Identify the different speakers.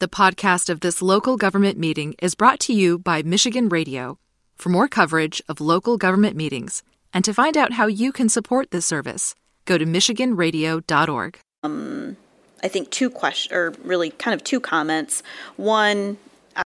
Speaker 1: The podcast of this local government meeting is brought to you by Michigan Radio. For more coverage of local government meetings and to find out how you can support this service, go to michiganradio.org.
Speaker 2: Um, I think two questions, or really kind of two comments. One,